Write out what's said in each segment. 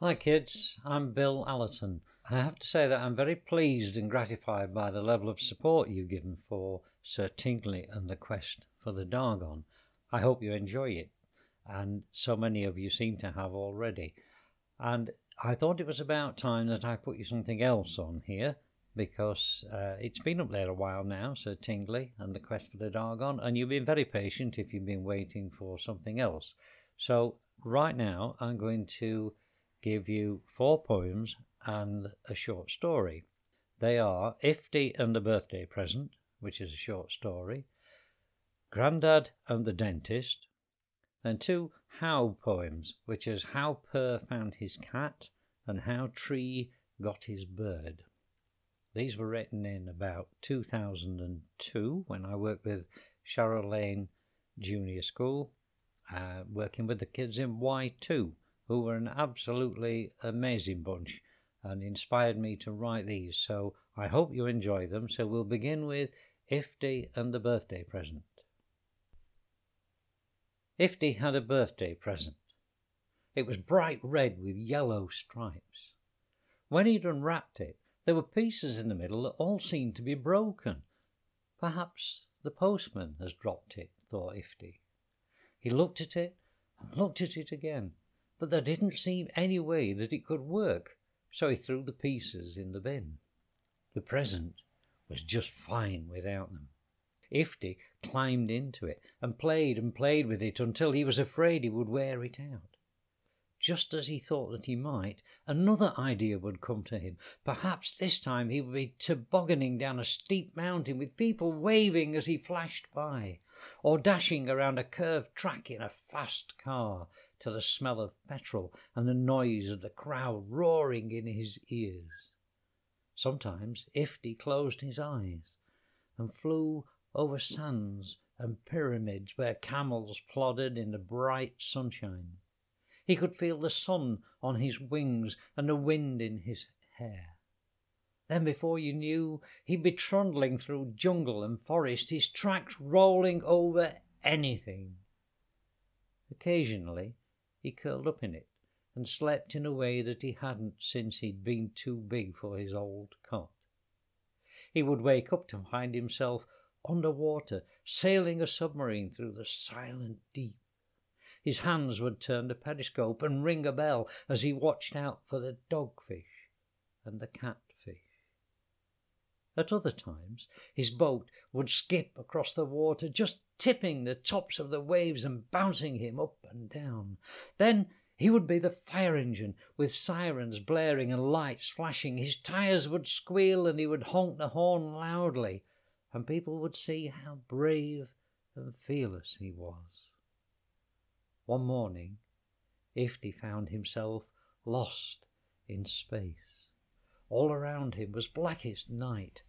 Hi, kids. I'm Bill Allerton. I have to say that I'm very pleased and gratified by the level of support you've given for Sir Tingley and the quest for the Dargon. I hope you enjoy it, and so many of you seem to have already. And I thought it was about time that I put you something else on here because uh, it's been up there a while now, Sir Tingley and the quest for the Dargon, and you've been very patient if you've been waiting for something else. So, right now, I'm going to give you four poems and a short story. They are Ifty and the Birthday Present, which is a short story, Grandad and the Dentist, then two How poems, which is How Purr found his cat and How Tree got his bird. These were written in about 2002 when I worked with Sharrow Lane Junior School, uh, working with the kids in Y2 who were an absolutely amazing bunch and inspired me to write these. So I hope you enjoy them. So we'll begin with Ifty and the birthday present. Ifty had a birthday present. It was bright red with yellow stripes. When he'd unwrapped it, there were pieces in the middle that all seemed to be broken. Perhaps the postman has dropped it, thought Ifty. He looked at it and looked at it again but there didn't seem any way that it could work, so he threw the pieces in the bin. The present was just fine without them. Ifty climbed into it and played and played with it until he was afraid he would wear it out. Just as he thought that he might, another idea would come to him. Perhaps this time he would be tobogganing down a steep mountain with people waving as he flashed by, or dashing around a curved track in a fast car to the smell of petrol and the noise of the crowd roaring in his ears. Sometimes Ifty closed his eyes and flew over sands and pyramids where camels plodded in the bright sunshine. He could feel the sun on his wings and the wind in his hair. Then, before you knew, he'd be trundling through jungle and forest, his tracks rolling over anything. Occasionally, he curled up in it and slept in a way that he hadn't since he'd been too big for his old cot. He would wake up to find himself under water, sailing a submarine through the silent deep. His hands would turn the periscope and ring a bell as he watched out for the dogfish and the catfish. At other times, his boat would skip across the water, just tipping the tops of the waves and bouncing him up and down. Then he would be the fire engine, with sirens blaring and lights flashing. His tires would squeal and he would honk the horn loudly, and people would see how brave and fearless he was. One morning, Ifty found himself lost in space. All around him was blackest night,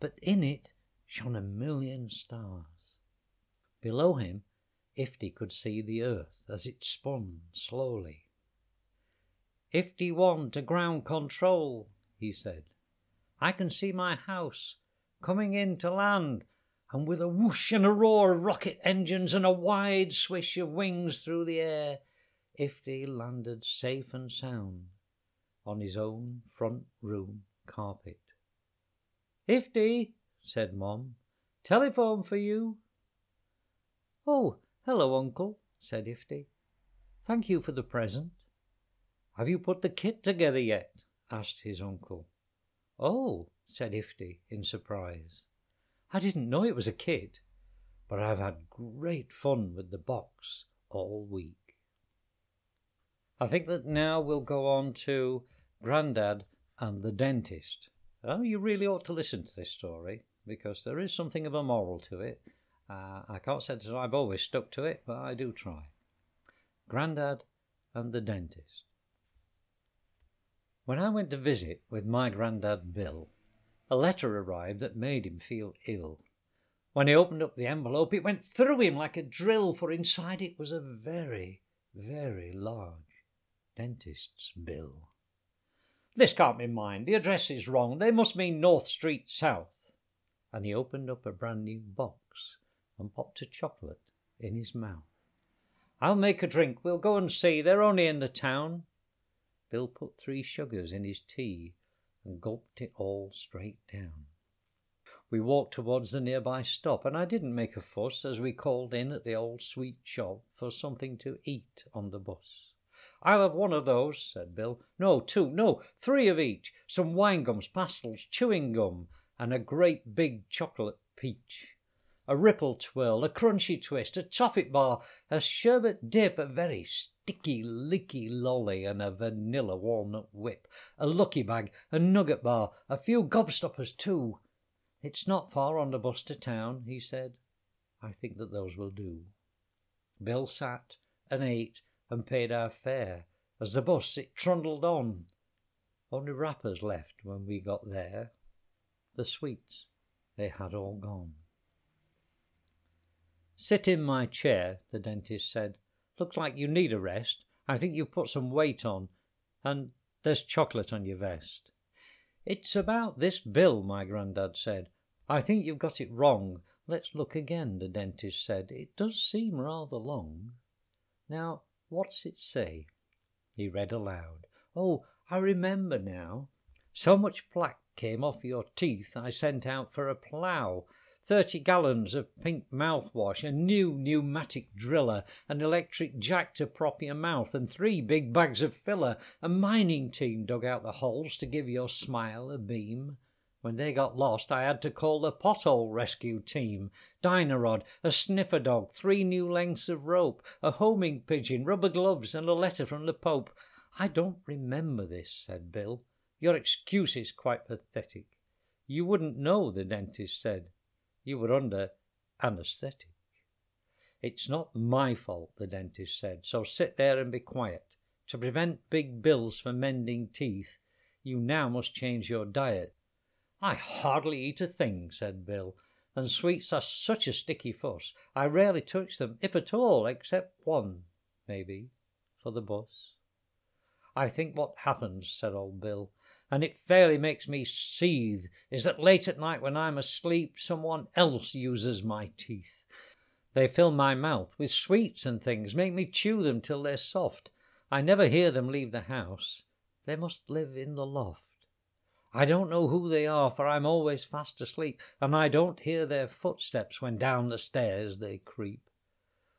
but in it shone a million stars. Below him, Ifty could see the earth as it spun slowly. Ifty one to ground control, he said. I can see my house coming in to land, and with a whoosh and a roar of rocket engines and a wide swish of wings through the air, Ifty landed safe and sound on his own front room carpet. Ifty, said Mom, telephone for you. Oh, hello, uncle, said Ifty. Thank you for the present. Have you put the kit together yet? asked his uncle. Oh, said Ifty in surprise. I didn't know it was a kit, but I've had great fun with the box all week. I think that now we'll go on to Grandad and the Dentist. Oh, you really ought to listen to this story because there is something of a moral to it uh, I can't say that I've always stuck to it, but I do try. Grandad and the dentist. When I went to visit with my grandad Bill, a letter arrived that made him feel ill. When he opened up the envelope, it went through him like a drill, for inside it was a very, very large dentist's bill. This can't be mine. The address is wrong. They must mean North Street South. And he opened up a brand new box and popped a chocolate in his mouth. I'll make a drink. We'll go and see. They're only in the town. Bill put three sugars in his tea and gulped it all straight down. We walked towards the nearby stop, and I didn't make a fuss as we called in at the old sweet shop for something to eat on the bus. I'll have one of those, said Bill. No, two, no, three of each. Some wine gums, pastels, chewing gum, and a great big chocolate peach. A ripple twirl, a crunchy twist, a toffee bar, a sherbet dip, a very sticky, licky lolly, and a vanilla walnut whip, a lucky bag, a nugget bar, a few gobstoppers too. It's not far on the bus to town, he said. I think that those will do. Bill sat and ate and paid our fare as the bus it trundled on. Only wrappers left when we got there. The sweets, they had all gone. Sit in my chair, the dentist said. Looks like you need a rest. I think you've put some weight on, and there's chocolate on your vest. It's about this bill, my grandad said. I think you've got it wrong. Let's look again, the dentist said. It does seem rather long. Now, what's it say? He read aloud. Oh, I remember now. So much plaque came off your teeth I sent out for a plough. Thirty gallons of pink mouthwash, a new pneumatic driller, an electric jack to prop your mouth, and three big bags of filler. A mining team dug out the holes to give your smile a beam. When they got lost, I had to call the pothole rescue team. Dyno-Rod, a sniffer dog, three new lengths of rope, a homing pigeon, rubber gloves, and a letter from the Pope. I don't remember this, said Bill. Your excuse is quite pathetic. You wouldn't know, the dentist said. You were under anaesthetic. It's not my fault, the dentist said, so sit there and be quiet. To prevent big bills for mending teeth, you now must change your diet. I hardly eat a thing, said Bill, and sweets are such a sticky fuss. I rarely touch them, if at all, except one, maybe, for the bus. I think what happens, said old Bill, and it fairly makes me seethe, is that late at night when I'm asleep, someone else uses my teeth. They fill my mouth with sweets and things, make me chew them till they're soft. I never hear them leave the house. They must live in the loft. I don't know who they are, for I'm always fast asleep, and I don't hear their footsteps when down the stairs they creep.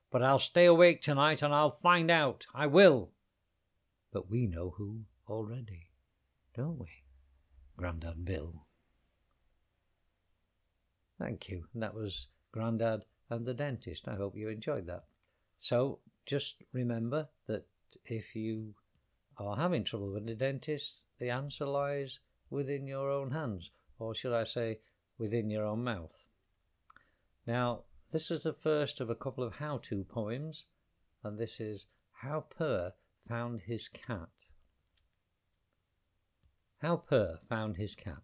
But I'll stay awake tonight and I'll find out. I will. But we know who already, don't we, Grandad Bill? Thank you. that was Grandad and the dentist. I hope you enjoyed that. So just remember that if you are having trouble with the dentist, the answer lies within your own hands, or should I say, within your own mouth. Now, this is the first of a couple of how to poems, and this is How Purr Found His Cat. How Purr Found His Cat.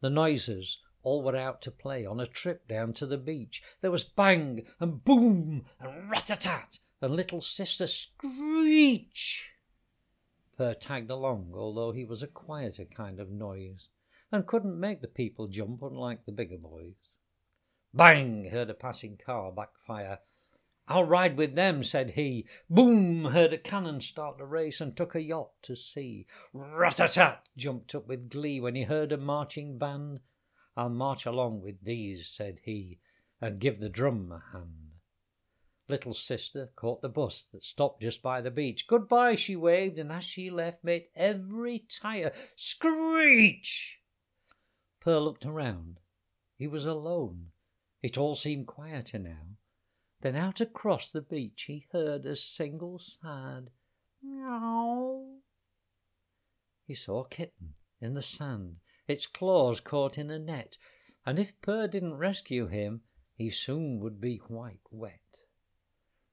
The noises all were out to play on a trip down to the beach. There was bang and boom and rat a tat and little sister screech. Purr tagged along, although he was a quieter kind of noise, and couldn't make the people jump unlike the bigger boys. Bang! heard a passing car backfire. I'll ride with them, said he. Boom! heard a cannon start the race and took a yacht to sea. Rat-a-tat! jumped up with glee when he heard a marching band. I'll march along with these, said he, and give the drum a hand. Little sister caught the bus that stopped just by the beach. Goodbye, she waved, and as she left, made every tire screech. Purr looked around. He was alone. It all seemed quieter now. Then out across the beach he heard a single sad meow. He saw a kitten in the sand, its claws caught in a net, and if Purr didn't rescue him, he soon would be quite wet.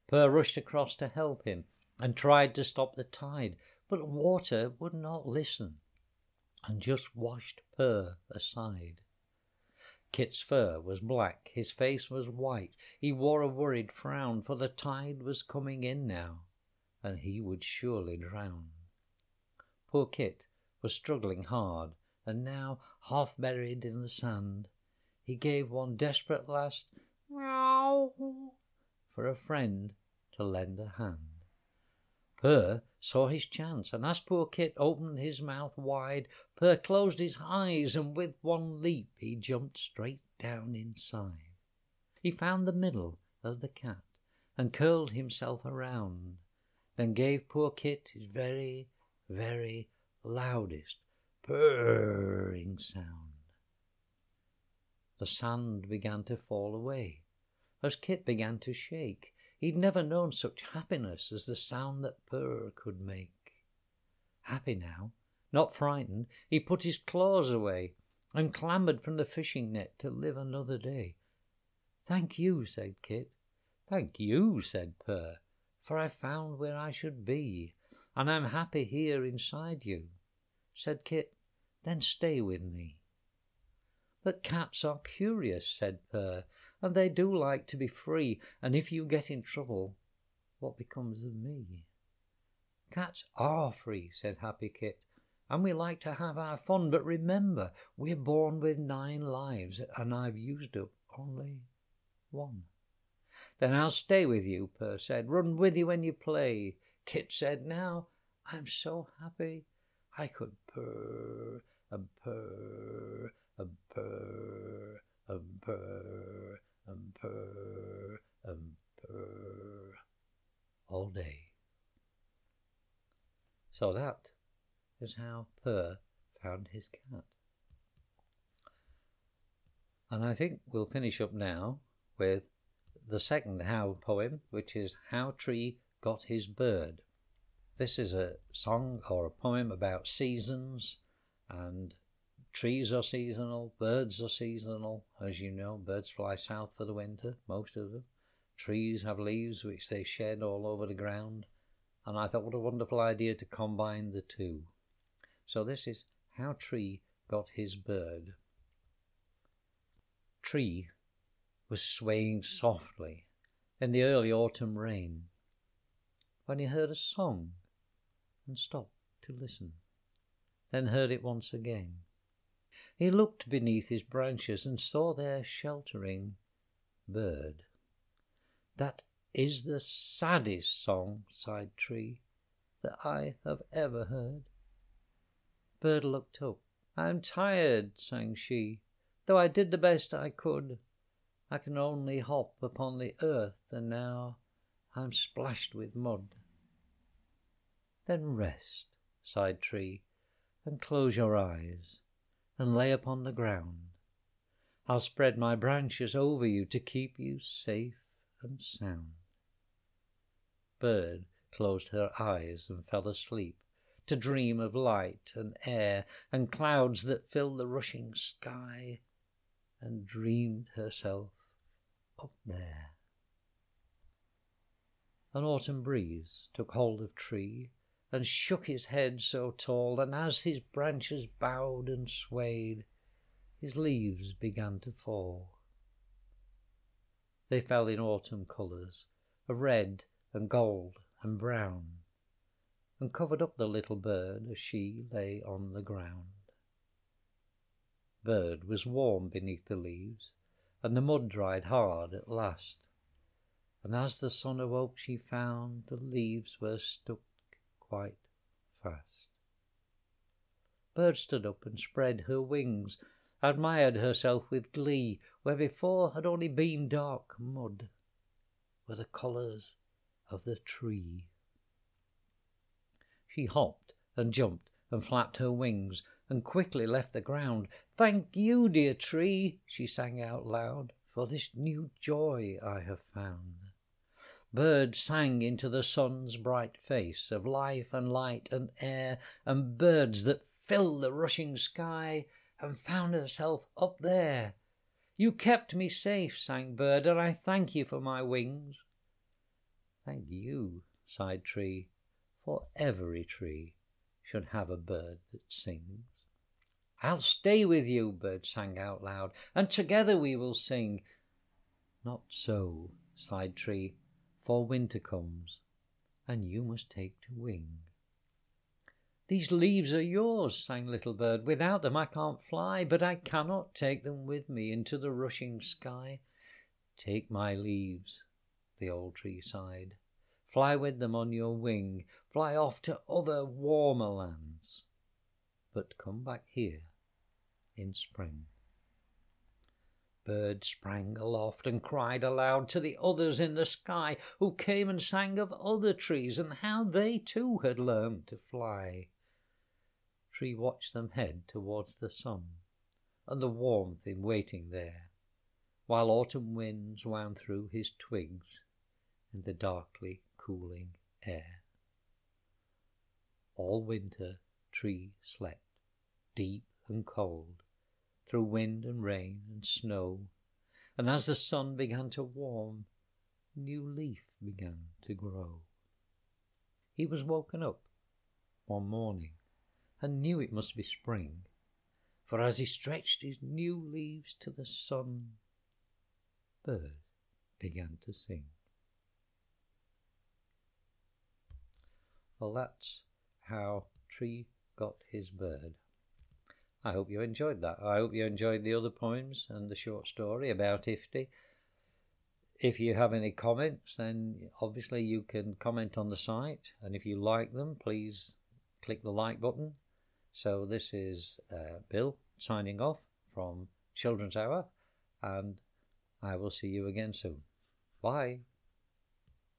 Purr rushed across to help him and tried to stop the tide, but water would not listen and just washed Purr aside. Kit's fur was black, his face was white, he wore a worried frown, for the tide was coming in now, and he would surely drown. Poor Kit was struggling hard, and now, half buried in the sand, he gave one desperate last meow for a friend to lend a hand. Purr saw his chance, and as poor Kit opened his mouth wide, Purr closed his eyes, and with one leap he jumped straight down inside. He found the middle of the cat and curled himself around, then gave poor Kit his very, very loudest purring sound. The sand began to fall away as Kit began to shake. He'd never known such happiness as the sound that purr could make. Happy now, not frightened, he put his claws away and clambered from the fishing net to live another day. Thank you, said Kit. Thank you, said Purr, for I found where I should be, and I'm happy here inside you. Said Kit, then stay with me. But cats are curious, said Purr, and they do like to be free, and if you get in trouble, what becomes of me? Cats are free, said Happy Kit, and we like to have our fun, but remember, we're born with nine lives, and I've used up only one. Then I'll stay with you, Purr said, run with you when you play. Kit said, now I'm so happy I could purr and purr and purr and purr and purr and purr all day. So that is how Purr found his cat. And I think we'll finish up now with the second How poem, which is How Tree Got His Bird. This is a song or a poem about seasons and trees are seasonal, birds are seasonal. As you know, birds fly south for the winter, most of them. Trees have leaves which they shed all over the ground. And I thought what a wonderful idea to combine the two. So this is How Tree Got His Bird. Tree was swaying softly in the early autumn rain when he heard a song and stopped to listen, then heard it once again. He looked beneath his branches and saw their sheltering bird. That is the saddest song, sighed Tree, that I have ever heard. Bird looked up. I'm tired, sang she, though I did the best I could. I can only hop upon the earth, and now I'm splashed with mud. Then rest, sighed Tree, and close your eyes, and lay upon the ground. I'll spread my branches over you to keep you safe and sound. Bird closed her eyes and fell asleep, to dream of light and air and clouds that filled the rushing sky, and dreamed herself up there. An autumn breeze took hold of Tree and shook his head so tall, and as his branches bowed and swayed, his leaves began to fall. They fell in autumn colours of red and gold and brown, and covered up the little bird as she lay on the ground. Bird was warm beneath the leaves, and the mud dried hard at last. And as the sun awoke, she found the leaves were stuck quite fast. Bird stood up and spread her wings, admired herself with glee, where before had only been dark mud, were the colours of the tree. She hopped and jumped and flapped her wings and quickly left the ground. Thank you, dear tree, she sang out loud, for this new joy I have found. Birds sang into the sun's bright face of life and light and air, and birds that filled the rushing sky, and found herself up there. You kept me safe, sang Bird, and I thank you for my wings. Thank you, sighed Tree, for every tree should have a bird that sings. I'll stay with you, Bird sang out loud, and together we will sing. Not so, sighed Tree for winter comes, and you must take to wing. These leaves are yours, sang Little Bird. Without them I can't fly, but I cannot take them with me into the rushing sky. Take my leaves, the old tree sighed. Fly with them on your wing, fly off to other warmer lands, but come back here in spring. Bird sprang aloft and cried aloud to the others in the sky, who came and sang of other trees and how they too had learned to fly. Tree watched them head towards the sun and the warmth in waiting there, while autumn winds wound through his twigs in the darkly cooling air. All winter Tree slept, deep and cold, through wind and rain and snow, and as the sun began to warm, new leaf began to grow. He was woken up one morning and knew it must be spring, for as he stretched his new leaves to the sun, birds began to sing. Well, that's how Tree got his bird. I hope you enjoyed that. I hope you enjoyed the other poems and the short story about Ifty. If you have any comments, then obviously you can comment on the site. And if you like them, please click the like button. So this is uh, Bill signing off from Children's Hour, and I will see you again soon. Bye.